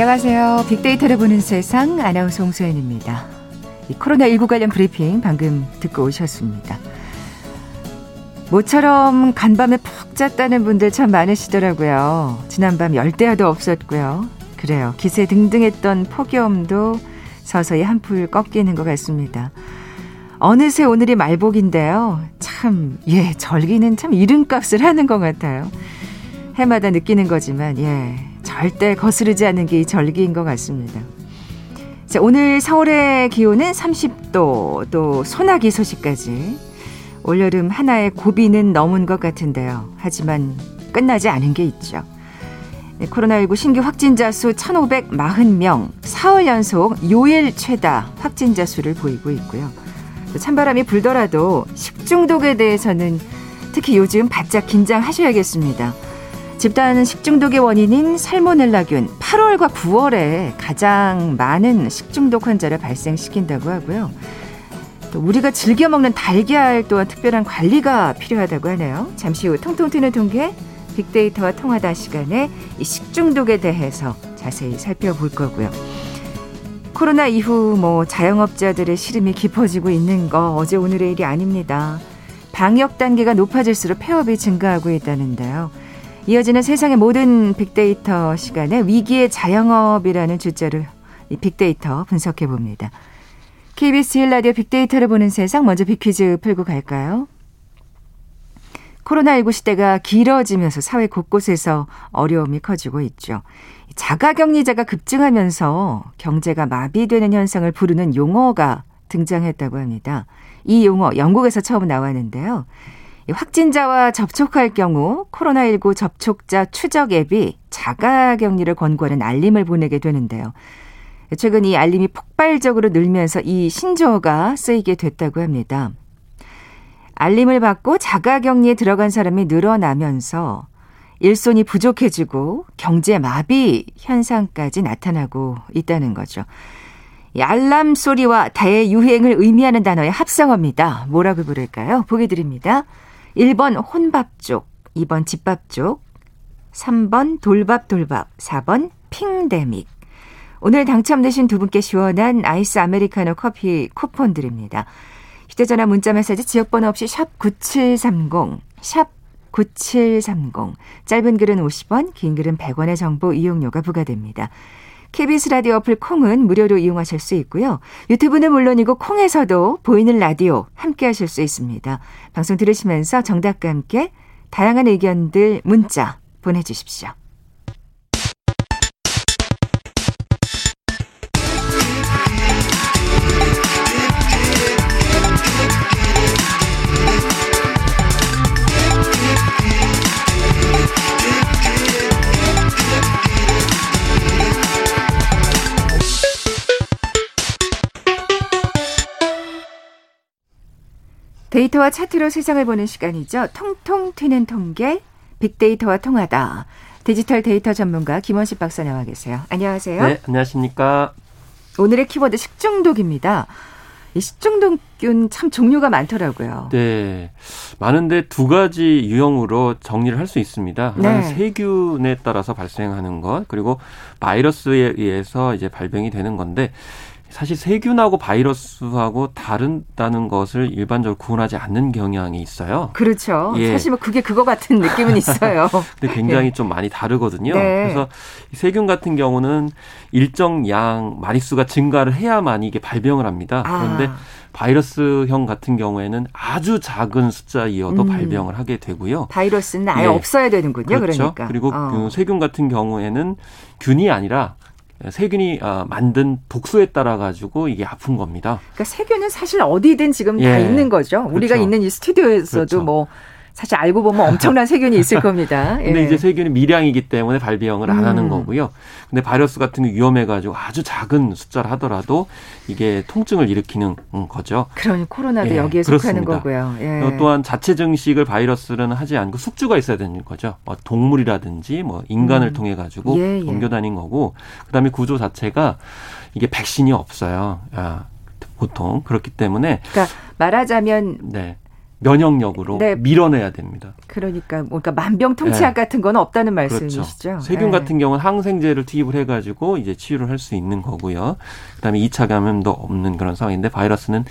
안녕하세요. 빅데이터를 보는 세상 아나운서 홍소연입니다. 코로나19 관련 브리핑 방금 듣고 오셨습니다. 모처럼 간밤에 푹 잤다는 분들 참 많으시더라고요. 지난밤 열대야도 없었고요. 그래요. 기세 등등했던 폭염도 서서히 한풀 꺾이는 것 같습니다. 어느새 오늘이 말복인데요. 참, 예, 절기는 참 이름값을 하는 것 같아요. 해마다 느끼는 거지만, 예, 절대 거스르지 않는 게이 절기인 것 같습니다. 자, 오늘 서울의 기온은 30도, 또 소나기 소식까지 올여름 하나의 고비는 넘은 것 같은데요. 하지만 끝나지 않은 게 있죠. 네, 코로나19 신규 확진자 수 1,540명, 사흘 연속 요일 최다 확진자 수를 보이고 있고요. 찬바람이 불더라도 식중독에 대해서는 특히 요즘 바짝 긴장하셔야겠습니다. 집단 식중독의 원인인 살모넬라균 8월과 9월에 가장 많은 식중독 환자를 발생시킨다고 하고요. 또 우리가 즐겨 먹는 달걀 또한 특별한 관리가 필요하다고 하네요. 잠시 후 통통 튀는 통계 빅데이터와 통하다 시간에 이 식중독에 대해서 자세히 살펴볼 거고요. 코로나 이후 뭐 자영업자들의 시름이 깊어지고 있는 거 어제 오늘의 일이 아닙니다. 방역 단계가 높아질수록 폐업이 증가하고 있다는데요. 이어지는 세상의 모든 빅데이터 시간에 위기의 자영업이라는 주제를 이 빅데이터 분석해 봅니다. KBS 1라디오 빅데이터를 보는 세상 먼저 빅퀴즈 풀고 갈까요? 코로나19 시대가 길어지면서 사회 곳곳에서 어려움이 커지고 있죠. 자가격리자가 급증하면서 경제가 마비되는 현상을 부르는 용어가 등장했다고 합니다. 이 용어 영국에서 처음 나왔는데요. 확진자와 접촉할 경우 코로나19 접촉자 추적 앱이 자가 격리를 권고하는 알림을 보내게 되는데요. 최근 이 알림이 폭발적으로 늘면서 이 신조어가 쓰이게 됐다고 합니다. 알림을 받고 자가 격리에 들어간 사람이 늘어나면서 일손이 부족해지고 경제 마비 현상까지 나타나고 있다는 거죠. 이 알람 소리와 대유행을 의미하는 단어의 합성어입니다. 뭐라고 부를까요? 보기 드립니다. 1번 혼밥족, 2번 집밥족, 3번 돌밥돌밥, 4번 핑데믹. 오늘 당첨되신 두 분께 시원한 아이스 아메리카노 커피 쿠폰 드립니다. 휴대전화 문자 메시지 지역번호 없이 샵 9730, 샵 9730. 짧은 글은 50원, 긴 글은 100원의 정보 이용료가 부과됩니다. KBS 라디오 어플 콩은 무료로 이용하실 수 있고요. 유튜브는 물론이고 콩에서도 보이는 라디오 함께 하실 수 있습니다. 방송 들으시면서 정답과 함께 다양한 의견들 문자 보내주십시오. 데이터와 차트로 세상을 보는 시간이죠. 통통 튀는 통계, 빅데이터와 통하다. 디지털 데이터 전문가 김원식 박사 나와 계세요. 안녕하세요. 네, 안녕하십니까. 오늘의 키워드 식중독입니다. 이 식중독균 참 종류가 많더라고요. 네. 많은데 두 가지 유형으로 정리를 할 수 있습니다. 하나는 네. 세균에 따라서 발생하는 것, 그리고 바이러스에 의해서 이제 발병이 되는 건데 사실 세균하고 바이러스하고 다른다는 것을 일반적으로 구분하지 않는 경향이 있어요. 그렇죠. 예. 사실 뭐 그게 그거 같은 느낌은 있어요. 근데 굉장히 예. 좀 많이 다르거든요. 네. 그래서 세균 같은 경우는 일정 양 마리수가 증가를 해야만 이게 발병을 합니다. 아. 그런데 바이러스형 같은 경우에는 아주 작은 숫자이어도 음. 발병을 하게 되고요. 바이러스는 아예 네. 없어야 되는군요. 그렇죠. 그러니까. 그리고 어. 그 세균 같은 경우에는 균이 아니라 세균이 어, 만든 독소에 따라 가지고 이게 아픈 겁니다. 그러니까 세균은 사실 어디든 지금 예. 다 있는 거죠. 우리가 그렇죠. 있는 이 스튜디오에서도 그렇죠. 뭐 사실 알고 보면 엄청난 세균이 있을 겁니다. 예. 근데 이제 세균이 미량이기 때문에 발병을 안 음. 하는 거고요. 근데 바이러스 같은 게 위험해가지고 아주 작은 숫자를 하더라도 이게 통증을 일으키는 거죠. 그러니 코로나도 예, 여기에 속하는 거고요. 예. 어, 또한 자체 증식을 바이러스는 하지 않고 숙주가 있어야 되는 거죠. 뭐 동물이라든지 뭐 인간을 음. 통해 가지고 예, 예. 옮겨 다닌 거고 그다음에 구조 자체가 이게 백신이 없어요. 아, 보통 그렇기 때문에 그러니까 말하자면 네. 면역력으로 네. 밀어내야 됩니다. 그러니까 뭔가 만병통치약 네. 같은 건 없다는 그렇죠. 말씀이시죠. 그렇죠. 세균 네. 같은 경우는 항생제를 투입을 해 가지고 이제 치유를 할 수 있는 거고요. 그다음에 2차 감염도 없는 그런 상황인데 바이러스는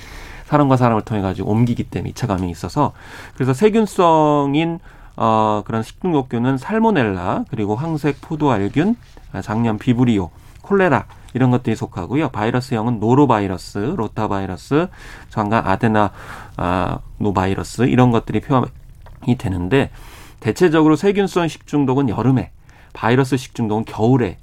사람과 사람을 통해 가지고 옮기기 때문에 2차 감염이 있어서 그래서 세균성인 어 그런 식중독균은 살모넬라 그리고 황색 포도알균, 장염 비브리오, 콜레라 이런 것들이 속하고요. 바이러스형은 노로바이러스, 로타바이러스, 장관 아데나 아, 노바이러스 이런 것들이 표현이 되는데 대체적으로 세균성 식중독은 여름에, 바이러스 식중독은 겨울에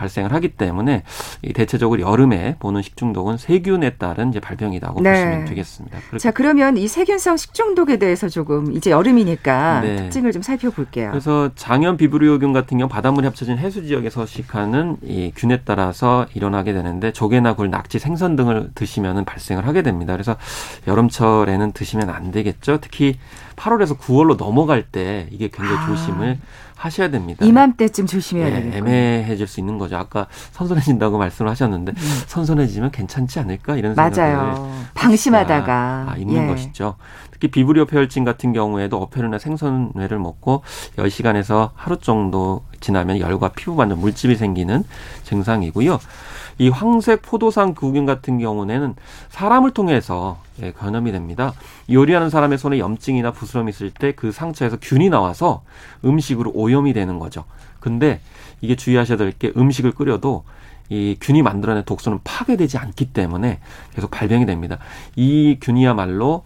발생을 하기 때문에 이 대체적으로 여름에 보는 식중독은 세균에 따른 이제 발병이라고 네. 보시면 되겠습니다. 자 그러면 이 세균성 식중독에 대해서 조금 이제 여름이니까 네. 특징을 좀 살펴볼게요. 그래서 장염 비브리오균 같은 경우 바닷물이 합쳐진 해수 지역에 서식하는 이 균에 따라서 일어나게 되는데 조개나 굴, 낙지, 생선 등을 드시면은 발생을 하게 됩니다. 그래서 여름철에는 드시면 안 되겠죠. 특히 8월에서 9월로 넘어갈 때 이게 굉장히 아. 조심을 하셔야 됩니다. 이맘때쯤 조심해야 네, 되겠고 애매해질 수 있는 거죠. 아까 선선해진다고 말씀을 하셨는데 음. 선선해지면 괜찮지 않을까 이런 맞아요. 생각을 방심하다가 아, 있는 예. 것이죠. 특히 비브리오 폐혈증 같은 경우에도 어패류나 생선회를 먹고 10시간에서 하루 정도 지나면 열과 피부 반전 물집이 생기는 증상이고요. 이 황색 포도상 구균 같은 경우에는 사람을 통해서 예, 감염이 됩니다. 요리하는 사람의 손에 염증이나 부스럼이 있을 때 그 상처에서 균이 나와서 음식으로 오염이 되는 거죠. 근데 이게 주의하셔야 될 게 음식을 끓여도 이 균이 만들어낸 독소는 파괴되지 않기 때문에 계속 발병이 됩니다. 이 균이야말로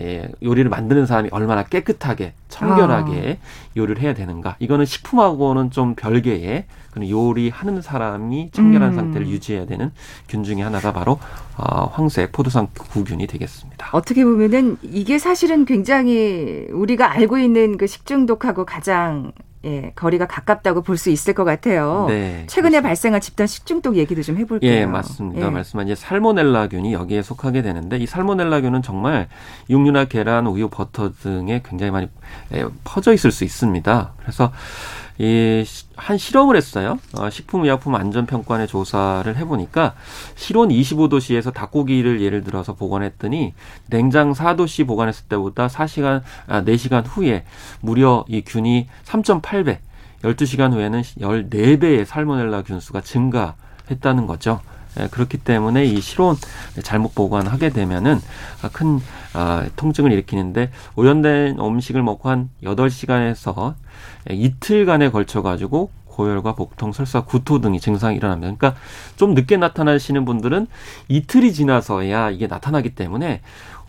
예, 요리를 만드는 사람이 얼마나 깨끗하게 청결하게 아. 요리를 해야 되는가. 이거는 식품하고는 좀 별개의 그런 요리하는 사람이 청결한 음. 상태를 유지해야 되는 균 중에 하나가 바로 어, 황색 포도상 구균이 되겠습니다. 어떻게 보면은 이게 사실은 굉장히 우리가 알고 있는 그 식중독하고 가장 예, 거리가 가깝다고 볼 수 있을 것 같아요. 네, 최근에 그렇습니다. 발생한 집단 식중독 얘기도 좀 해볼게요. 예, 맞습니다. 예. 말씀한 이제 살모넬라균이 여기에 속하게 되는데 이 살모넬라균은 정말 육류나 계란, 우유, 버터 등에 굉장히 많이 예, 퍼져 있을 수 있습니다. 그래서 이 한 실험을 했어요. 어, 식품의약품 안전평가원의 조사를 해보니까 실온 25도씨에서 닭고기를 예를 들어서 보관했더니 냉장 4도씨 보관했을 때보다 4시간, 아, 4시간 후에 무려 이 균이 3.8배, 12시간 후에는 14배의 살모넬라 균수가 증가했다는 거죠. 예, 그렇기 때문에 이 실온 잘못 보관하게 되면은 큰 아, 통증을 일으키는데 오염된 음식을 먹고 한 8시간에서 이틀간에 걸쳐 가지고 고열과 복통, 설사, 구토 등이 증상이 일어납니다. 그러니까 좀 늦게 나타나시는 분들은 이틀이 지나서야 이게 나타나기 때문에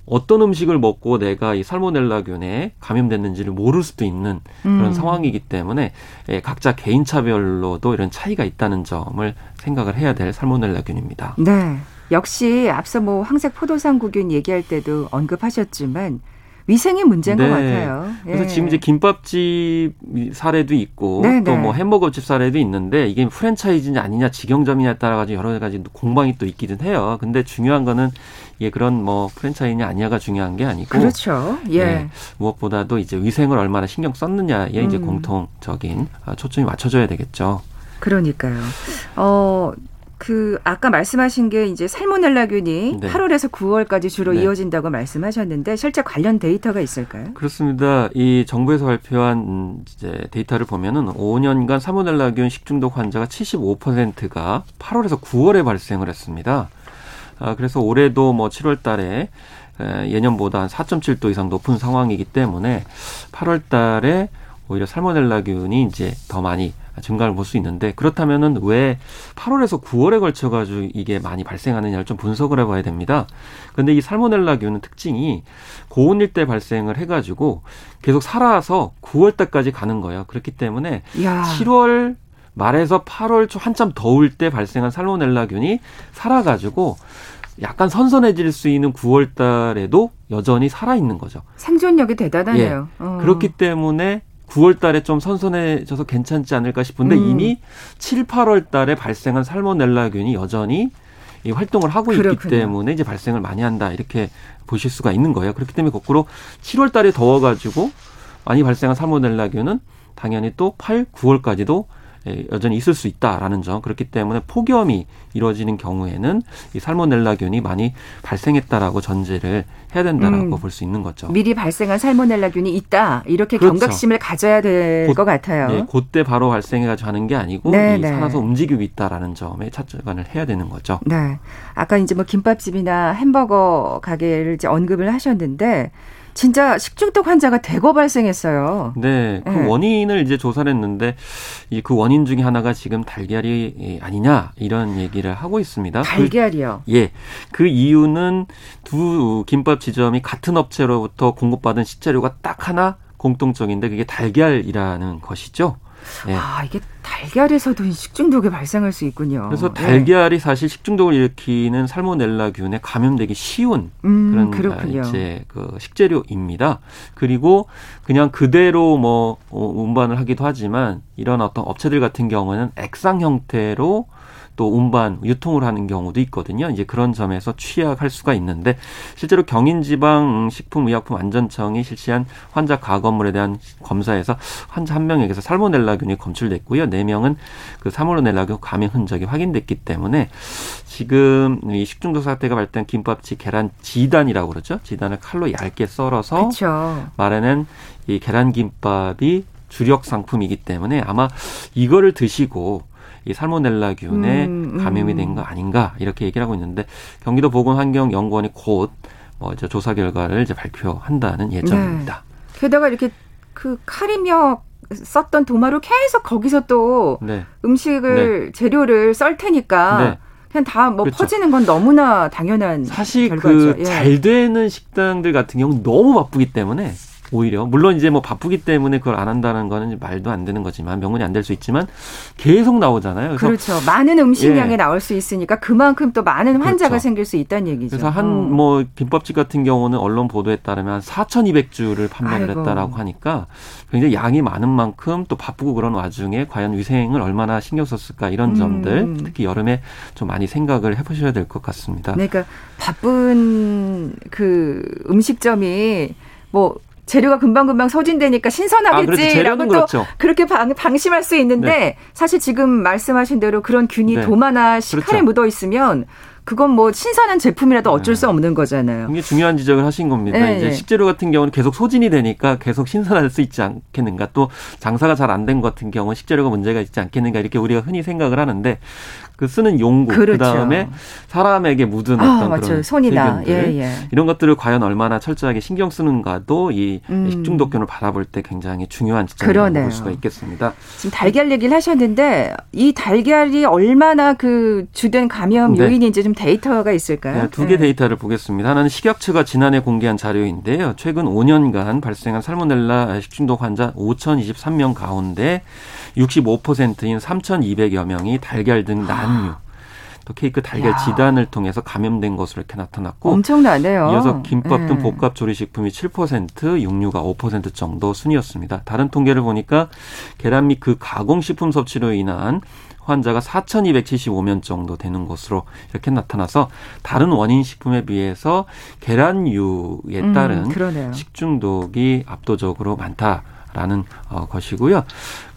어떤 음식을 먹고 내가 이 살모넬라균에 감염됐는지를 모를 수도 있는 그런 음. 상황이기 때문에 예, 각자 개인차별로도 이런 차이가 있다는 점을 생각을 해야 될 살모넬라균입니다. 네. 역시 앞서 뭐 황색 포도상구균 얘기할 때도 언급하셨지만 위생이 문제인 네. 것 같아요. 예. 그래서 지금 이제 김밥집 사례도 있고 네, 또뭐 네. 햄버거집 사례도 있는데 이게 프랜차이즈냐 아니냐 직영점이냐에 따라 가지고 여러 가지 공방이 또 있기는 해요. 근데 중요한 거는 이게 그런 뭐 프랜차이즈냐 아니냐가 중요한 게 아니고 그렇죠. 예. 네, 무엇보다도 이제 위생을 얼마나 신경 썼느냐에 음. 이제 공통적인 아, 초점이 맞춰져야 되겠죠. 그러니까요. 어, 그 아까 말씀하신 게 이제 살모넬라균이 네. 8월에서 9월까지 주로 네. 이어진다고 말씀하셨는데 실제 관련 데이터가 있을까요? 그렇습니다. 이 정부에서 발표한 이제 데이터를 보면은 5년간 살모넬라균 식중독 환자가 75%가 8월에서 9월에 발생을 했습니다. 아, 그래서 올해도 뭐 7월 달에 예년보다 한 4.7도 이상 높은 상황이기 때문에 8월 달에 오히려 살모넬라균이 이제 더 많이 증가를 볼 수 있는데 그렇다면은 왜 8월에서 9월에 걸쳐 가지고 이게 많이 발생하느냐를 좀 분석을 해봐야 됩니다. 근데 이 살모넬라균은 특징이 고온일 때 발생을 해가지고 계속 살아서 9월 때까지 가는 거예요. 그렇기 때문에 야. 7월 말에서 8월 초 한참 더울 때 발생한 살모넬라균이 살아가지고 약간 선선해질 수 있는 9월 달에도 여전히 살아있는 거죠. 생존력이 대단하네요. 예. 어. 그렇기 때문에 9월 달에 좀 선선해져서 괜찮지 않을까 싶은데 음. 이미 7, 8월 달에 발생한 살모넬라균이 여전히 이 활동을 하고 그렇군요. 있기 때문에 이제 발생을 많이 한다 이렇게 보실 수가 있는 거예요. 그렇기 때문에 거꾸로 7월 달에 더워가지고 많이 발생한 살모넬라균은 당연히 또 8, 9월까지도 예, 여전히 있을 수 있다라는 점 그렇기 때문에 폭염이 이루어지는 경우에는 이 살모넬라균이 많이 발생했다라고 전제를 해야 된다라고 음, 볼수 있는 거죠. 미리 발생한 살모넬라균이 있다 이렇게 그렇죠. 경각심을 가져야 될 것 같아요. 네, 그때 바로 발생해가지고 하는 게 아니고 네, 이 네. 살아서 움직이고 있다라는 점에 차관을 해야 되는 거죠. 네, 아까 이제 뭐 김밥집이나 햄버거 가게를 이제 언급을 하셨는데 진짜 식중독 환자가 대거 발생했어요. 네, 그 네. 원인을 이제 조사를 했는데 이그 원인 중에 하나가 지금 달걀이 아니냐 이런 얘기를 하고 있습니다. 달걀이요? 그, 예, 그 이유는 두 김밥 지점이 같은 업체로부터 공급받은 식재료가 딱 하나 공통적인데 그게 달걀이라는 것이죠. 네. 아, 이게 달걀에서도 식중독이 발생할 수 있군요. 그래서 네. 달걀이 네. 사실 식중독을 일으키는 살모넬라균에 감염되기 쉬운 음, 그런 그렇군요. 이제 그 식재료입니다. 그리고 그냥 그대로 뭐 어, 운반을 하기도 하지만 이런 어떤 업체들 같은 경우는 액상 형태로 또 운반, 유통을 하는 경우도 있거든요. 이제 그런 점에서 취약할 수가 있는데 실제로 경인지방식품의약품안전청이 실시한 환자 가건물에 대한 검사에서 환자 한 명에게서 살모넬라균이 검출됐고요. 네 명은 그 살모넬라균 감염 흔적이 확인됐기 때문에 지금 이 식중독 사태가 발생한 김밥집 계란 지단이라고 그러죠. 지단을 칼로 얇게 썰어서 그쵸. 말하는 이 계란 김밥이 주력 상품이기 때문에 아마 이거를 드시고 이 살모넬라균에 음, 음. 감염이 된 거 아닌가 이렇게 얘기를 하고 있는데 경기도 보건환경연구원이 곧뭐 이제 조사 결과를 이제 발표한다는 예정입니다. 네. 게다가 이렇게 그 칼이며 썼던 도마로 계속 거기서 또 네. 음식을 네. 재료를 썰 테니까 네. 그냥 다뭐 그렇죠. 퍼지는 건 너무나 당연한 사실 그잘 예. 되는 식당들 같은 경우 는 너무 바쁘기 때문에 오히려 물론 이제 뭐 바쁘기 때문에 그걸 안 한다는 거는 말도 안 되는 거지만 명분이 안 될 수 있지만 계속 나오잖아요. 그렇죠. 많은 음식량이 예. 나올 수 있으니까 그만큼 또 많은 환자가 그렇죠. 생길 수 있다는 얘기죠. 그래서 한 뭐 김밥집 같은 경우는 언론 보도에 따르면 4,200주를 판매를 아이고. 했다라고 하니까 굉장히 양이 많은 만큼 또 바쁘고 그런 와중에 과연 위생을 얼마나 신경 썼을까 이런 음. 점들 특히 여름에 좀 많이 생각을 해보셔야 될 것 같습니다. 그러니까 바쁜 그 음식점이 뭐 재료가 금방금방 소진되니까 신선하겠지라고 아, 또 그렇죠. 그렇게 방, 방심할 수 있는데 네. 사실 지금 말씀하신 대로 그런 균이 네. 도마나 식칼에 그렇죠. 묻어 있으면 그건 뭐 신선한 제품이라도 어쩔 네. 수 없는 거잖아요. 굉장히 중요한 지적을 하신 겁니다. 네. 이제 식재료 같은 경우는 계속 소진이 되니까 계속 신선할 수 있지 않겠는가. 또 장사가 잘 안 된 것 같은 경우 식재료가 문제가 있지 않겠는가 이렇게 우리가 흔히 생각을 하는데 그 쓰는 용구 그렇죠. 그다음에 사람에게 묻은 아, 어떤 맞죠. 그런 손이나 예, 예. 이런 것들을 과연 얼마나 철저하게 신경 쓰는가도 이 음. 식중독균을 바라볼 때 굉장히 중요한 지점이라고 볼 수가 있겠습니다. 지금 달걀 얘기를 하셨는데 이 달걀이 얼마나 그 주된 감염 네. 요인인지 좀 데이터가 있을까요? 네, 두개 네. 데이터를 보겠습니다. 하나는 식약처가 지난해 공개한 자료인데요. 최근 5년간 발생한 살모넬라 식중독 환자 5,023명 가운데 65%인 3,200여 명이 달걀 등 난류, 또 케이크 달걀 야. 지단을 통해서 감염된 것으로 이렇게 나타났고 엄청나네요. 이어서 김밥 등 네. 복합 조리 식품이 7%, 육류가 5% 정도 순이었습니다. 다른 통계를 보니까 계란 및 그 가공 식품 섭취로 인한 환자가 4,275명 정도 되는 것으로 이렇게 나타나서 다른 원인 식품에 비해서 계란류에 음, 따른 음, 식중독이 압도적으로 많다 라는 어, 것이고요.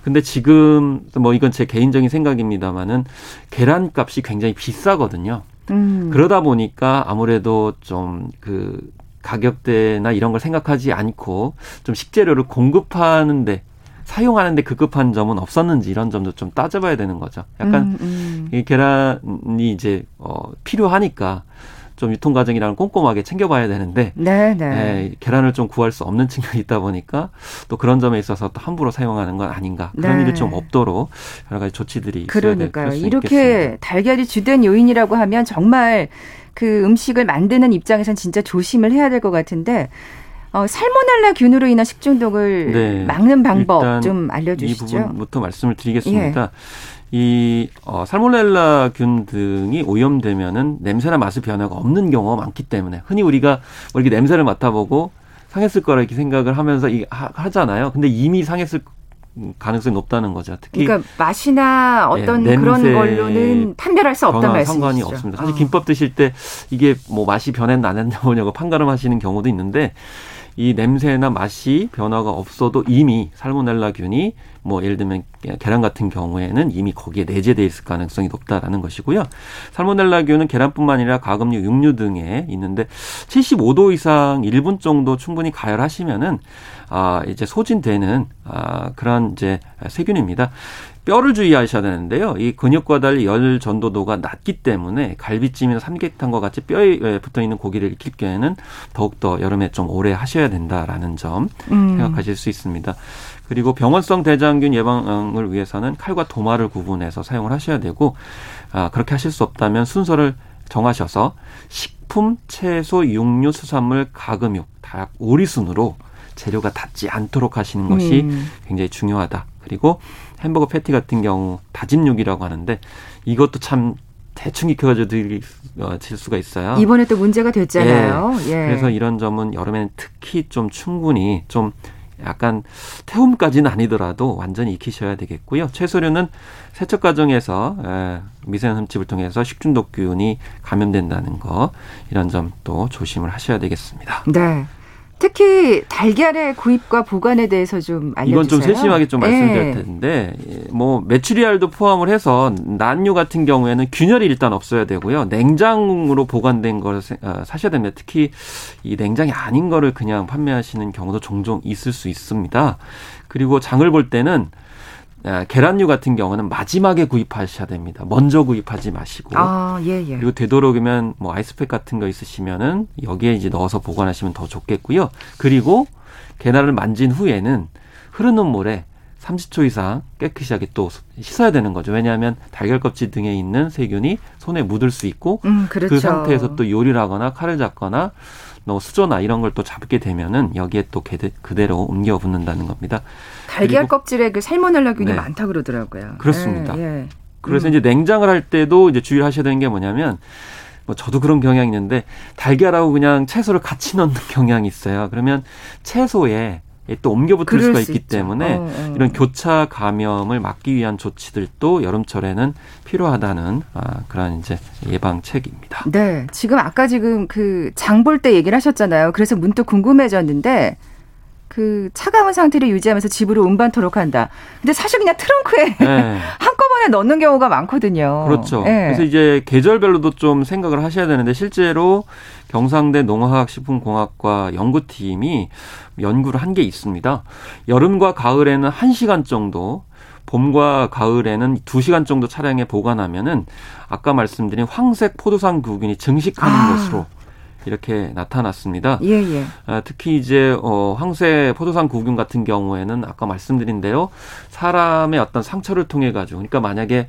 근데 지금 뭐 이건 제 개인적인 생각입니다만은 계란값이 굉장히 비싸거든요. 음. 그러다 보니까 아무래도 좀그 가격대나 이런 걸 생각하지 않고 좀 식재료를 공급하는데 사용하는데 급급한 점은 없었는지 이런 점도 좀 따져봐야 되는 거죠. 약간 음, 음. 이 계란이 이제 어 필요하니까 좀 유통 과정이랑 꼼꼼하게 챙겨봐야 되는데 네, 네. 예, 계란을 좀 구할 수 없는 측면이 있다 보니까 또 그런 점에 있어서 또 함부로 사용하는 건 아닌가 그런 네. 일이 좀 없도록 여러 가지 조치들이 그러니까요. 이렇게 있겠습니다. 달걀이 주된 요인이라고 하면 정말 그 음식을 만드는 입장에선 진짜 조심을 해야 될 것 같은데 어, 살모넬라 균으로 인한 식중독을 네. 막는 방법 좀 알려주시죠. 이 부분부터 말씀을 드리겠습니다. 예. 이 어, 살모넬라균 등이 오염되면은 냄새나 맛의 변화가 없는 경우가 많기 때문에 흔히 우리가 뭐 이렇게 냄새를 맡아보고 상했을 거라 이렇게 생각을 하면서 이 하잖아요. 근데 이미 상했을 가능성이 높다는 거죠. 특히 그러니까 맛이나 어떤 예, 그런 걸로는 판별할 수 없다는 말씀이시죠. 상관이 없습니다. 사실 어. 김밥 드실 때 이게 뭐 맛이 변했나 안 했나 뭐냐고 판가름 하시는 경우도 있는데 이 냄새나 맛이 변화가 없어도 이미 살모넬라균이 뭐 예를 들면 계란 같은 경우에는 이미 거기에 내재돼 있을 가능성이 높다라는 것이고요. 살모넬라균은 계란뿐만 아니라 가금류, 육류 등에 있는데 75도 이상 1분 정도 충분히 가열하시면은 아 이제 소진되는 아 그런 이제 세균입니다. 뼈를 주의하셔야 되는데요. 이 근육과 달리 열 전도도가 낮기 때문에 갈비찜이나 삼계탕과 같이 뼈에 붙어 있는 고기를 익힐 경우에는 더욱더 여름에 좀 오래 하셔야 된다라는 점 음. 생각하실 수 있습니다. 그리고 병원성 대장균 예방을 위해서는 칼과 도마를 구분해서 사용을 하셔야 되고 아, 그렇게 하실 수 없다면 순서를 정하셔서 식품, 채소, 육류, 수산물, 가금육, 닭, 오리 순으로 재료가 닿지 않도록 하시는 것이 음. 굉장히 중요하다. 그리고 햄버거 패티 같은 경우 다진 육이라고 하는데 이것도 참 대충 익혀가지고 드릴 어, 수가 있어요. 이번에 또 문제가 됐잖아요. 예. 예. 그래서 이런 점은 여름에는 특히 좀 충분히 좀 약간 태움까지는 아니더라도 완전히 익히셔야 되겠고요. 채소류는 세척 과정에서 미세한 흠집을 통해서 식중독균이 감염된다는 거 이런 점도 조심을 하셔야 되겠습니다. 네. 특히 달걀의 구입과 보관에 대해서 좀 알려주세요. 이건 좀 세심하게 좀 말씀드릴 예. 텐데 뭐 메추리알도 포함을 해서 난류 같은 경우에는 균열이 일단 없어야 되고요. 냉장으로 보관된 걸 어, 사셔야 됩니다. 특히 이 냉장이 아닌 거를 그냥 판매하시는 경우도 종종 있을 수 있습니다. 그리고 장을 볼 때는 아, 계란류 같은 경우는 마지막에 구입하셔야 됩니다. 먼저 구입하지 마시고. 아, 예, 예. 그리고 되도록이면 뭐 아이스팩 같은 거 있으시면은 여기에 이제 넣어서 보관하시면 더 좋겠고요. 그리고 계란을 만진 후에는 흐르는 물에 30초 이상 깨끗하게 또 씻어야 되는 거죠. 왜냐하면 달걀 껍질 등에 있는 세균이 손에 묻을 수 있고 음, 그렇죠. 그 상태에서 또 요리를 하거나 칼을 잡거나 뭐 수조나 이런 걸 또 잡게 되면은 여기에 또 그대로 옮겨 붙는다는 겁니다. 달걀 껍질에 그 살모넬라 균이 네. 많다 그러더라고요. 그렇습니다. 예, 예. 그래서 음. 이제 냉장을 할 때도 이제 주의를 하셔야 되는 게 뭐냐면 뭐 저도 그런 경향이 있는데 달걀하고 그냥 채소를 같이 넣는 경향이 있어요. 그러면 채소에 또 옮겨붙을 수가 있기 있죠. 때문에 어, 어. 이런 교차 감염을 막기 위한 조치들도 여름철에는 필요하다는 아, 그런 이제 예방책입니다. 네, 지금 아까 지금 그 장 볼 때 얘기를 하셨잖아요. 그래서 문득 궁금해졌는데 그 차가운 상태를 유지하면서 집으로 운반토록 한다. 근데 사실 그냥 트렁크에 네. 한꺼번에 넣는 경우가 많거든요. 그렇죠. 네. 그래서 이제 계절별로도 좀 생각을 하셔야 되는데 실제로 경상대 농화학식품공학과 연구팀이 연구를 한 게 있습니다. 여름과 가을에는 1시간 정도 봄과 가을에는 2시간 정도 차량에 보관하면은 아까 말씀드린 황색 포도상 구균이 증식하는 아. 것으로 이렇게 나타났습니다. 예, 예. 아, 특히 이제 어 황새 포도상 구균 같은 경우에는 아까 말씀드린데요. 사람의 어떤 상처를 통해 가지고 그러니까 만약에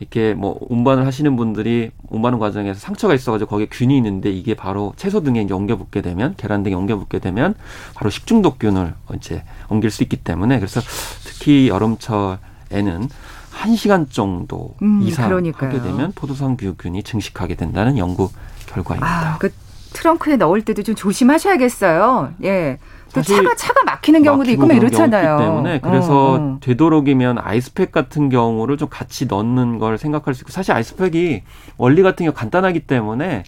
이렇게 뭐 운반을 하시는 분들이 운반하는 과정에서 상처가 있어가지고 거기에 균이 있는데 이게 바로 채소 등에 옮겨 붙게 되면 계란 등에 옮겨 붙게 되면 바로 식중독균을 이제 옮길 수 있기 때문에 그래서 특히 여름철에는 한 시간 정도 음, 이상 그러니까요. 하게 되면 포도상 균이 증식하게 된다는 연구 결과입니다. 아, 그 트렁크에 넣을 때도 좀 조심하셔야겠어요. 예. 또 차가 차가 막히는 경우도 있고 이렇잖아요. 때문에 그래서 어, 어. 되도록이면 아이스팩 같은 경우를 좀 같이 넣는 걸 생각할 수 있고 사실 아이스팩이 원리 같은 경우 간단하기 때문에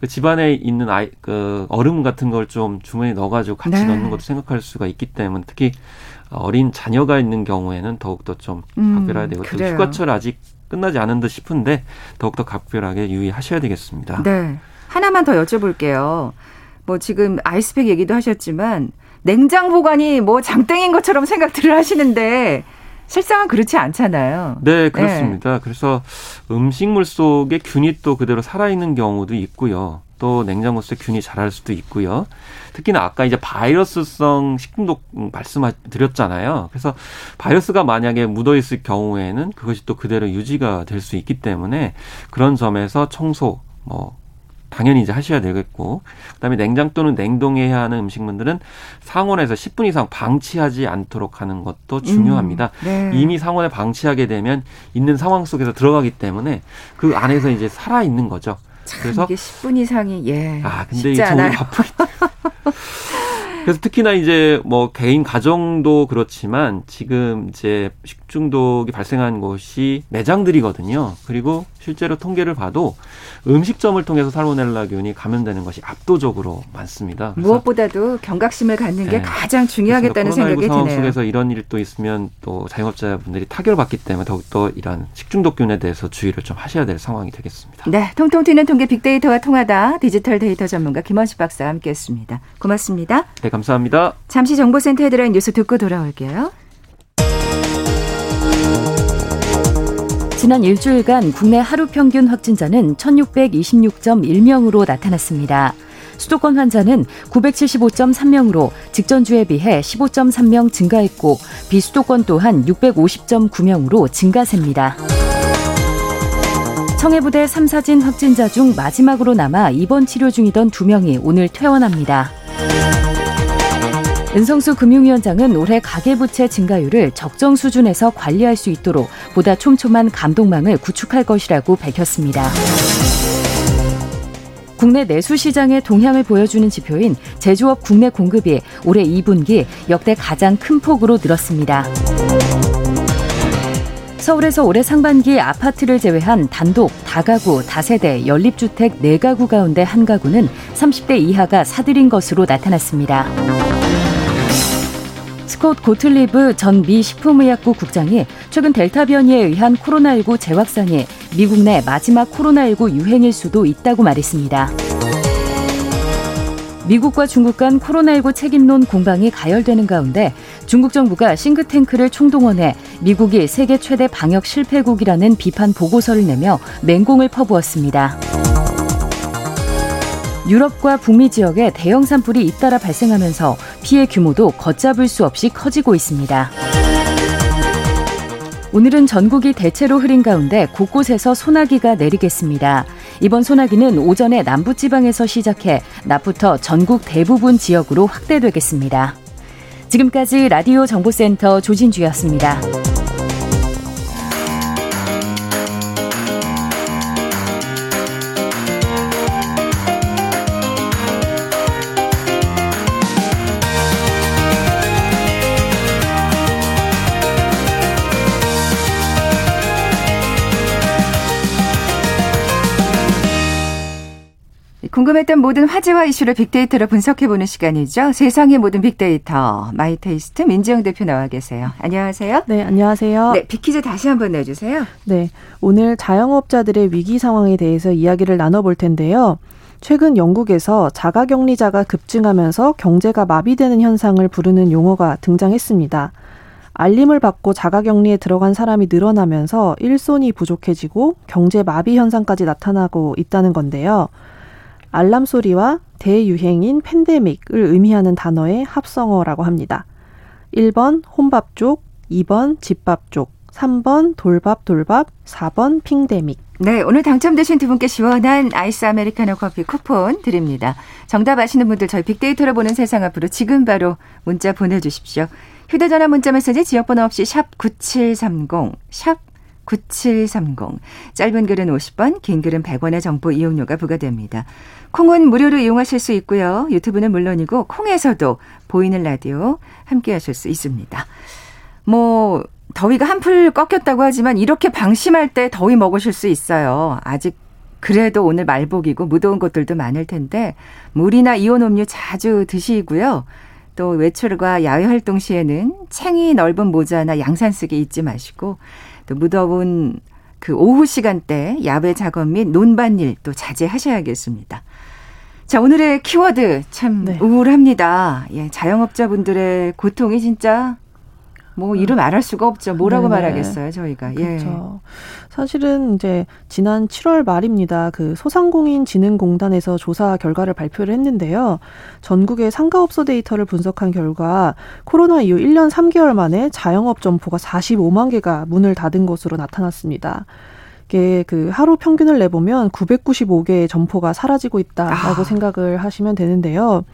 그 집안에 있는 아이 그 얼음 같은 걸 좀 주머니에 넣어가지고 같이 네. 넣는 것도 생각할 수가 있기 때문에 특히 어린 자녀가 있는 경우에는 더욱더 좀 음, 각별해야 되고 또 휴가철 아직 끝나지 않은 듯 싶은데 더욱더 각별하게 유의하셔야 되겠습니다. 네. 하나만 더 여쭤볼게요. 뭐 지금 아이스팩 얘기도 하셨지만 냉장 보관이 뭐 장땡인 것처럼 생각들을 하시는데 실상은 그렇지 않잖아요. 네, 그렇습니다. 네. 그래서 음식물 속에 균이 또 그대로 살아있는 경우도 있고요. 또 냉장고 속에 균이 자랄 수도 있고요. 특히나 아까 이제 바이러스성 식중독 말씀드렸잖아요. 그래서 바이러스가 만약에 묻어 있을 경우에는 그것이 또 그대로 유지가 될 수 있기 때문에 그런 점에서 청소, 뭐 당연히 이제 하셔야 되겠고 그다음에 냉장 또는 냉동해야 하는 음식물들은 상온에서 10분 이상 방치하지 않도록 하는 것도 중요합니다. 음, 네. 이미 상온에 방치하게 되면 있는 상황 속에서 들어가기 때문에 그 안에서 이제 살아 있는 거죠. 그래서 이게 10분 이상이 예. 아 근데 이게 저희 바쁘기 그래서 특히나 이제 뭐 개인 가정도 그렇지만 지금 이제 식중독이 발생한 곳이 매장들이거든요. 그리고 실제로 통계를 봐도 음식점을 통해서 살모넬라균이 감염되는 것이 압도적으로 많습니다. 무엇보다도 경각심을 갖는 게 네. 가장 중요하겠다는 생각이 상황 드네요. 속에서 이런 일도 있으면 또 자영업자분들이 타결을 받기 때문에 더욱더 이런 식중독균에 대해서 주의를 좀 하셔야 될 상황이 되겠습니다. 네, 통통 튀는 통계 빅데이터와 통하다 디지털 데이터 전문가 김원식 박사와 함께했습니다. 고맙습니다. 네, 감사합니다. 잠시 정보센터에 들어간 뉴스 듣고 돌아올게요. 지난 일주일간 국내 하루 평균 확진자는 1626.1명으로 나타났습니다. 수도권 환자는 975.3명으로 직전주에 비해 15.3명 증가했고 비수도권 또한 650.9명으로 증가세입니다. 청해부대 3사진 확진자 중 마지막으로 남아 입원 치료 중이던 2명이 오늘 퇴원합니다. 은성수 금융위원장은 올해 가계부채 증가율을 적정 수준에서 관리할 수 있도록 보다 촘촘한 감독망을 구축할 것이라고 밝혔습니다. 국내 내수 시장의 동향을 보여주는 지표인 제조업 국내 공급이 올해 2분기 역대 가장 큰 폭으로 늘었습니다. 서울에서 올해 상반기 아파트를 제외한 단독, 다가구, 다세대, 연립주택 4가구 가운데 한 가구는 30대 이하가 사들인 것으로 나타났습니다. 스콧 고틀리브 전 미 식품의약국 국장이 최근 델타 변이에 의한 코로나19 재확산이 미국 내 마지막 코로나19 유행일 수도 있다고 말했습니다. 미국과 중국 간 코로나19 책임론 공방이 가열되는 가운데 중국 정부가 싱크탱크를 총동원해 미국이 세계 최대 방역 실패국이라는 비판 보고서를 내며 맹공을 퍼부었습니다. 유럽과 북미 지역에 대형 산불이 잇따라 발생하면서 피해 규모도 걷잡을 수 없이 커지고 있습니다. 오늘은 전국이 대체로 흐린 가운데 곳곳에서 소나기가 내리겠습니다. 이번 소나기는 오전에 남부지방에서 시작해 낮부터 전국 대부분 지역으로 확대되겠습니다. 지금까지 라디오 정보센터 조진주였습니다. 궁금했던 모든 화제와 이슈를 빅데이터로 분석해보는 시간이죠. 세상의 모든 빅데이터 마이테이스트 민지영 대표 나와 계세요. 안녕하세요. 네, 안녕하세요. 네, 빅퀴즈 다시 한번 내주세요. 네, 오늘 자영업자들의 위기 상황에 대해서 이야기를 나눠볼 텐데요. 최근 영국에서 자가격리자가 급증하면서 경제가 마비되는 현상을 부르는 용어가 등장했습니다. 알림을 받고 자가격리에 들어간 사람이 늘어나면서 일손이 부족해지고 경제 마비 현상까지 나타나고 있다는 건데요. 알람 소리와 대유행인 팬데믹을 의미하는 단어의 합성어라고 합니다. 1번 혼밥족, 2번 집밥족, 3번 돌밥 돌밥, 4번 핑데믹. 네, 오늘 당첨되신 두 분께 시원한 아이스 아메리카노 커피 쿠폰 드립니다. 정답 아시는 분들 저희 빅데이터로 보는 세상 앞으로 지금 바로 문자 보내주십시오. 휴대전화 문자 메시지 지역번호 없이 샵 9730, 샵 9730. 짧은 글은 50원, 긴 글은 100원의 정보 이용료가 부과됩니다. 콩은 무료로 이용하실 수 있고요. 유튜브는 물론이고 콩에서도 보이는 라디오 함께 하실 수 있습니다. 뭐 더위가 한풀 꺾였다고 하지만 이렇게 방심할 때 더위 먹으실 수 있어요. 아직 그래도 오늘 말복이고 무더운 곳들도 많을 텐데 물이나 이온 음료 자주 드시고요. 또 외출과 야외 활동 시에는 챙이 넓은 모자나 양산 쓰기 잊지 마시고 또 무더운 그 오후 시간대 야외 작업 및 논밭일 또 자제하셔야겠습니다. 자, 오늘의 키워드 참 네. 우울합니다. 예, 자영업자분들의 고통이 진짜 뭐 이루 말할 수가 없죠. 뭐라고 네네. 말하겠어요, 저희가. 그렇죠. 예. 사실은 이제 지난 7월 말입니다. 그 소상공인 진흥공단에서 조사 결과를 발표를 했는데요. 전국의 상가업소 데이터를 분석한 결과 코로나 이후 1년 3개월 만에 자영업 점포가 45만 개가 문을 닫은 것으로 나타났습니다. 이게 그 하루 평균을 내보면 995개의 점포가 사라지고 있다라고 아. 생각을 하시면 되는데요.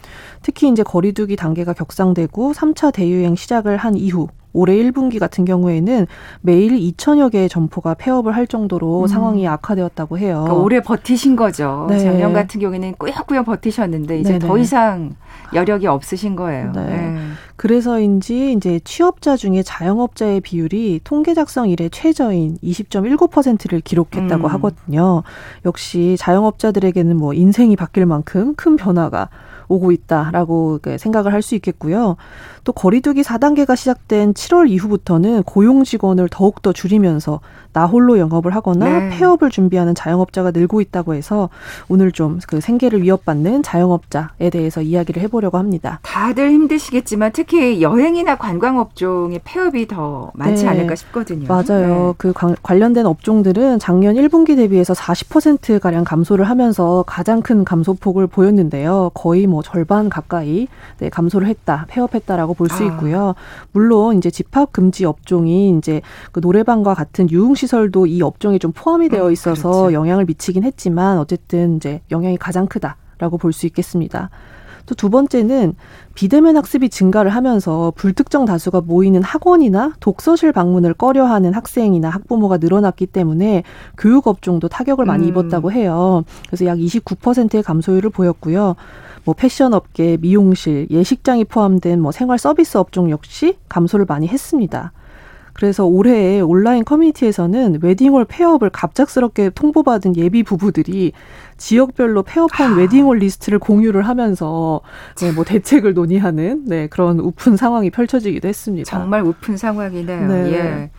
특히 이제 거리두기 단계가 격상되고 3차 대유행 시작을 한 이후 올해 1분기 같은 경우에는 매일 2천여 개의 점포가 폐업을 할 정도로 음. 상황이 악화되었다고 해요. 그러니까 오래 버티신 거죠. 네. 작년 같은 경우에는 꾸역꾸역 버티셨는데 이제 네네. 더 이상 여력이 없으신 거예요. 네. 네. 그래서인지 이제 취업자 중에 자영업자의 비율이 통계 작성 이래 최저인 20.19%를 기록했다고 음. 하거든요. 역시 자영업자들에게는 뭐 인생이 바뀔 만큼 큰 변화가 오고 있다라고 생각을 할 수 있겠고요. 또 거리두기 4단계가 시작된 7월 이후부터는 고용 직원을 더욱더 줄이면서 나 홀로 영업을 하거나 네. 폐업을 준비하는 자영업자가 늘고 있다고 해서 오늘 좀 그 생계를 위협받는 자영업자에 대해서 이야기를 해보려고 합니다. 다들 힘드시겠지만 특히 여행이나 관광 업종의 폐업이 더 많지 네. 않을까 싶거든요. 맞아요. 네. 그 관련된 업종들은 작년 1분기 대비해서 40% 가량 감소를 하면서 가장 큰 감소폭을 보였는데요. 거의 뭐 절반 가까이 네, 감소를 했다, 폐업했다라고 볼수 아. 있고요. 물론 이제 집합 금지 업종이 이제 그 노래방과 같은 유흥 시설도 이 업종에 좀 포함이 되어 음, 있어서 음, 영향을 미치긴 했지만 어쨌든 이제 영향이 가장 크다라고 볼 수 있겠습니다. 또 두 번째는 비대면 학습이 증가를 하면서 불특정 다수가 모이는 학원이나 독서실 방문을 꺼려하는 학생이나 학부모가 늘어났기 때문에 교육 업종도 타격을 많이 음. 입었다고 해요. 그래서 약 29%의 감소율을 보였고요. 뭐 패션 업계, 미용실, 예식장이 포함된 뭐 생활 서비스 업종 역시 감소를 많이 했습니다. 그래서 올해 온라인 커뮤니티에서는 웨딩홀 폐업을 갑작스럽게 통보받은 예비 부부들이 지역별로 폐업한 아. 웨딩홀 리스트를 공유를 하면서 네, 뭐 대책을 논의하는 네, 그런 웃픈 상황이 펼쳐지기도 했습니다. 정말 웃픈 상황이네요. 네. 예.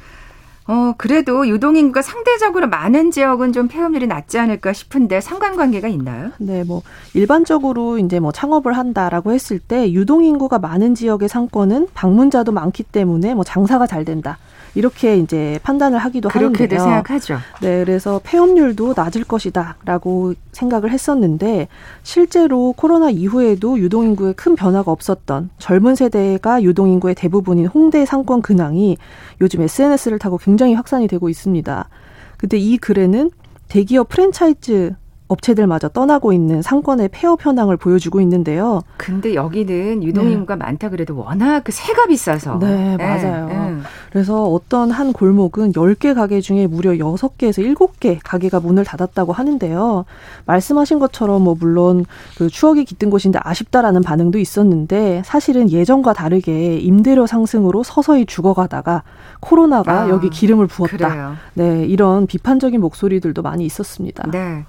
어, 그래도 유동인구가 상대적으로 많은 지역은 좀 폐업률이 낮지 않을까 싶은데 상관관계가 있나요? 네, 뭐 일반적으로 이제 뭐 창업을 한다라고 했을 때 유동인구가 많은 지역의 상권은 방문자도 많기 때문에 뭐 장사가 잘 된다. 이렇게 이제 판단을 하기도 그렇게도 하는데요. 생각하죠. 네, 그래서 폐업률도 낮을 것이다라고 생각을 했었는데 실제로 코로나 이후에도 유동인구에 큰 변화가 없었던 젊은 세대가 유동인구의 대부분인 홍대 상권 근황이 요즘 SNS를 타고 굉장히 확산이 되고 있습니다. 근데 이 글에는 대기업 프랜차이즈 업체들마저 떠나고 있는 상권의 폐업 현황을 보여주고 있는데요. 근데 여기는 유동인구가 네. 많다 그래도 워낙 그 새가 비싸서. 네, 네 맞아요. 네. 그래서 어떤 한 골목은 10개 가게 중에 무려 6개에서 7개 가게가 문을 닫았다고 하는데요. 말씀하신 것처럼 뭐 물론 그 추억이 깃든 곳인데 아쉽다라는 반응도 있었는데 사실은 예전과 다르게 임대료 상승으로 서서히 죽어가다가 코로나가 아, 여기 기름을 부었다. 그래요. 네, 이런 비판적인 목소리들도 많이 있었습니다. 네.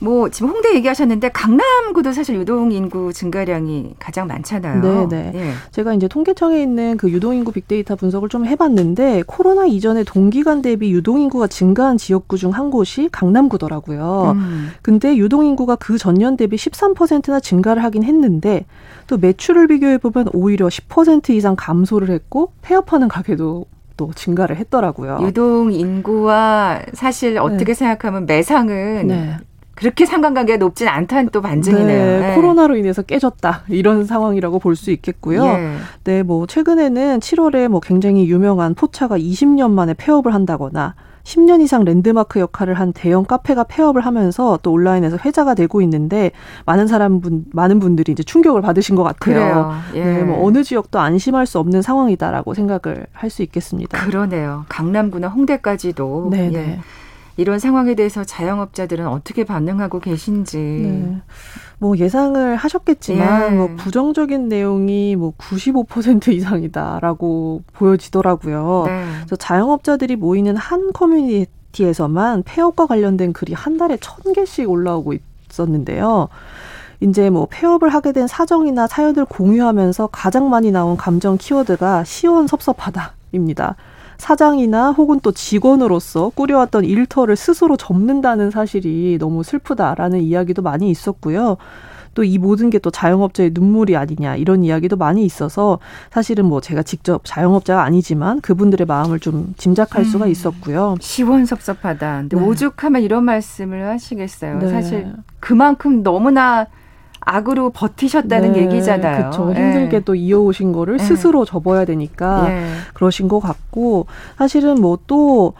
뭐 지금 홍대 얘기하셨는데 강남구도 사실 유동 인구 증가량이 가장 많잖아요. 네, 네. 예. 제가 이제 통계청에 있는 그 유동 인구 빅데이터 분석을 좀 해봤는데 코로나 이전에 동기간 대비 유동 인구가 증가한 지역구 중 한 곳이 강남구더라고요. 음. 근데 유동 인구가 그 전년 대비 13%나 증가를 하긴 했는데 또 매출을 비교해 보면 오히려 10% 이상 감소를 했고 폐업하는 가게도 또 증가를 했더라고요. 유동 인구와 사실 어떻게 네. 생각하면 매상은 네. 그렇게 상관관계가 높진 않다는 또 반증이네요. 네, 네. 코로나로 인해서 깨졌다 이런 상황이라고 볼 수 있겠고요. 예. 네, 뭐 최근에는 7월에 뭐 굉장히 유명한 포차가 20년 만에 폐업을 한다거나 10년 이상 랜드마크 역할을 한 대형 카페가 폐업을 하면서 또 온라인에서 회자가 되고 있는데 많은 사람 분 많은 분들이 이제 충격을 받으신 것 같아요. 그래요. 예. 네, 뭐 어느 지역도 안심할 수 없는 상황이다라고 생각을 할 수 있겠습니다. 그러네요. 강남구나 홍대까지도. 네, 예. 네. 이런 상황에 대해서 자영업자들은 어떻게 반응하고 계신지. 네. 뭐 예상을 하셨겠지만 예. 뭐 부정적인 내용이 뭐 95% 이상이다라고 보여지더라고요. 네. 그래서 자영업자들이 모이는 한 커뮤니티에서만 폐업과 관련된 글이 한 달에 천 개씩 올라오고 있었는데요. 이제 뭐 폐업을 하게 된 사정이나 사연을 공유하면서 가장 많이 나온 감정 키워드가 시원섭섭하다 입니다. 사장이나 혹은 또 직원으로서 꾸려왔던 일터를 스스로 접는다는 사실이 너무 슬프다라는 이야기도 많이 있었고요. 또이 모든 게 또 자영업자의 눈물이 아니냐 이런 이야기도 많이 있어서 사실은 뭐 제가 직접 자영업자가 아니지만 그분들의 마음을 좀 짐작할 음, 수가 있었고요. 시원섭섭하다. 근데 네. 오죽하면 이런 말씀을 하시겠어요. 네. 사실 그만큼 너무나 악으로 버티셨다는 네, 얘기잖아요. 그렇죠. 힘들게 네. 또 이어오신 거를 네. 스스로 접어야 되니까 네. 그러신 것 같고 사실은 뭐또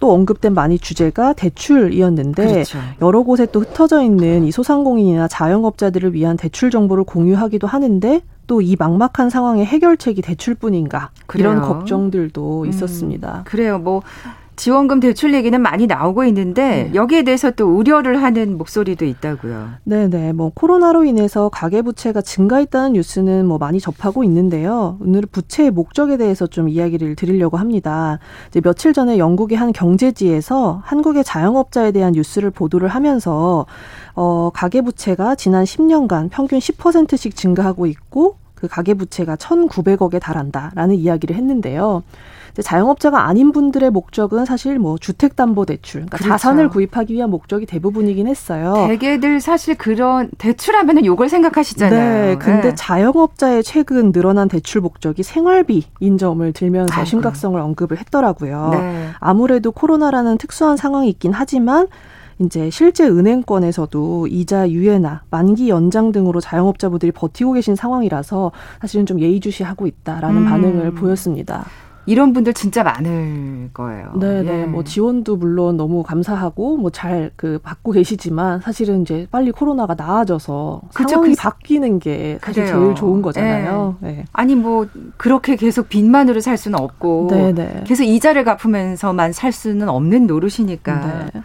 또 언급된 많이 주제가 대출이었는데 그렇죠. 여러 곳에 또 흩어져 있는 이 소상공인이나 자영업자들을 위한 대출 정보를 공유하기도 하는데 또 이 막막한 상황의 해결책이 대출뿐인가 그래요. 이런 걱정들도 음, 있었습니다. 그래요. 뭐 지원금 대출 얘기는 많이 나오고 있는데 네. 여기에 대해서 또 우려를 하는 목소리도 있다고요. 네 네. 뭐 코로나로 인해서 가계 부채가 증가했다는 뉴스는 뭐 많이 접하고 있는데요. 오늘 부채의 목적에 대해서 좀 이야기를 드리려고 합니다. 이제 며칠 전에 영국의 한 경제지에서 한국의 자영업자에 대한 뉴스를 보도를 하면서 어 가계 부채가 지난 10년간 평균 10%씩 증가하고 있고 그 가계 부채가 1,900억에 달한다라는 이야기를 했는데요. 자영업자가 아닌 분들의 목적은 사실 뭐 주택담보대출, 그러니까 그렇죠. 자산을 구입하기 위한 목적이 대부분이긴 했어요. 대개들 사실 그런 대출하면은 요걸 생각하시잖아요. 네, 근데 네. 자영업자의 최근 늘어난 대출 목적이 생활비인 점을 들면서 아이고. 심각성을 언급을 했더라고요. 네. 아무래도 코로나라는 특수한 상황이 있긴 하지만 이제 실제 은행권에서도 이자 유예나 만기 연장 등으로 자영업자분들이 버티고 계신 상황이라서 사실은 좀 예의주시하고 있다라는 음. 반응을 보였습니다. 이런 분들 진짜 많을 거예요. 네, 네. 예. 뭐 지원도 물론 너무 감사하고 뭐 잘 그 받고 계시지만 사실은 이제 빨리 코로나가 나아져서 그쵸, 상황이 그, 바뀌는 게 사실 그래요. 제일 좋은 거잖아요. 네. 네. 아니 뭐 그렇게 계속 빚만으로 살 수는 없고 네, 네. 계속 이자를 갚으면서만 살 수는 없는 노릇이니까. 네.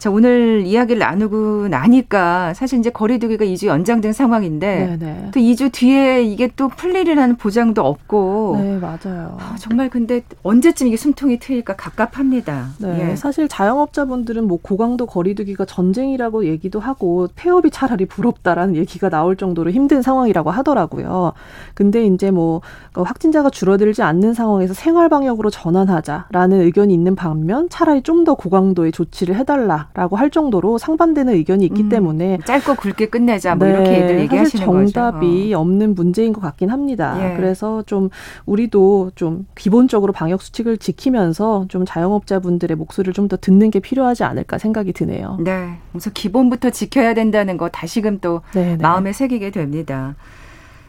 자, 오늘 이야기를 나누고 나니까 사실 이제 거리두기가 2주 연장된 상황인데 네네. 또 2주 뒤에 이게 또 풀리리라는 보장도 없고. 네, 맞아요. 아, 정말 근데 언제쯤 이게 숨통이 트일까 갑갑합니다. 네. 예. 사실 자영업자분들은 뭐 고강도 거리두기가 전쟁이라고 얘기도 하고 폐업이 차라리 부럽다라는 얘기가 나올 정도로 힘든 상황이라고 하더라고요. 근데 이제 뭐그 확진자가 줄어들지 않는 상황에서 생활 방역으로 전환하자라는 의견이 있는 반면 차라리 좀 더 고강도의 조치를 해달라. 라고 할 정도로 상반되는 의견이 있기 음, 때문에 짧고 굵게 끝내자 뭐 네, 이렇게 애들 얘기하시는 사실 정답이 거죠. 없는 문제인 것 같긴 합니다. 예. 그래서 좀 우리도 좀 기본적으로 방역 수칙을 지키면서 좀 자영업자분들의 목소리를 좀 더 듣는 게 필요하지 않을까 생각이 드네요. 네. 그래서 기본부터 지켜야 된다는 거 다시금 또 네네. 네. 마음에 새기게 됩니다.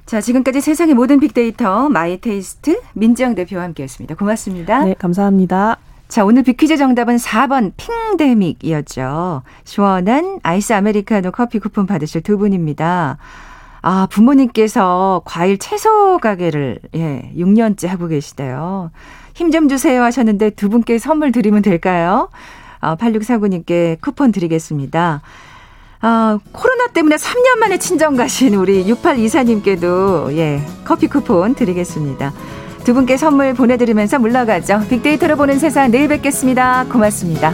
자, 지금까지 세상의 모든 빅데이터 마이테이스트 민지영 대표와 함께했습니다. 고맙습니다. 네, 감사합니다. 자, 오늘 비퀴즈 정답은 4번 pingdemic이었죠. 시원한 아이스 아메리카노 커피 쿠폰 받으실 두 분입니다. 아, 부모님께서 과일 채소 가게를 예, 6년째 하고 계시대요. 힘 좀 주세요 하셨는데 두 분께 선물 드리면 될까요? 아, 8649님께 쿠폰 드리겠습니다. 아, 코로나 때문에 3년 만에 친정 가신 우리 6824님께도 예, 커피 쿠폰 드리겠습니다. 두 분께 선물 보내드리면서 물러가죠. 빅데이터로 보는 세상 내일 뵙겠습니다. 고맙습니다.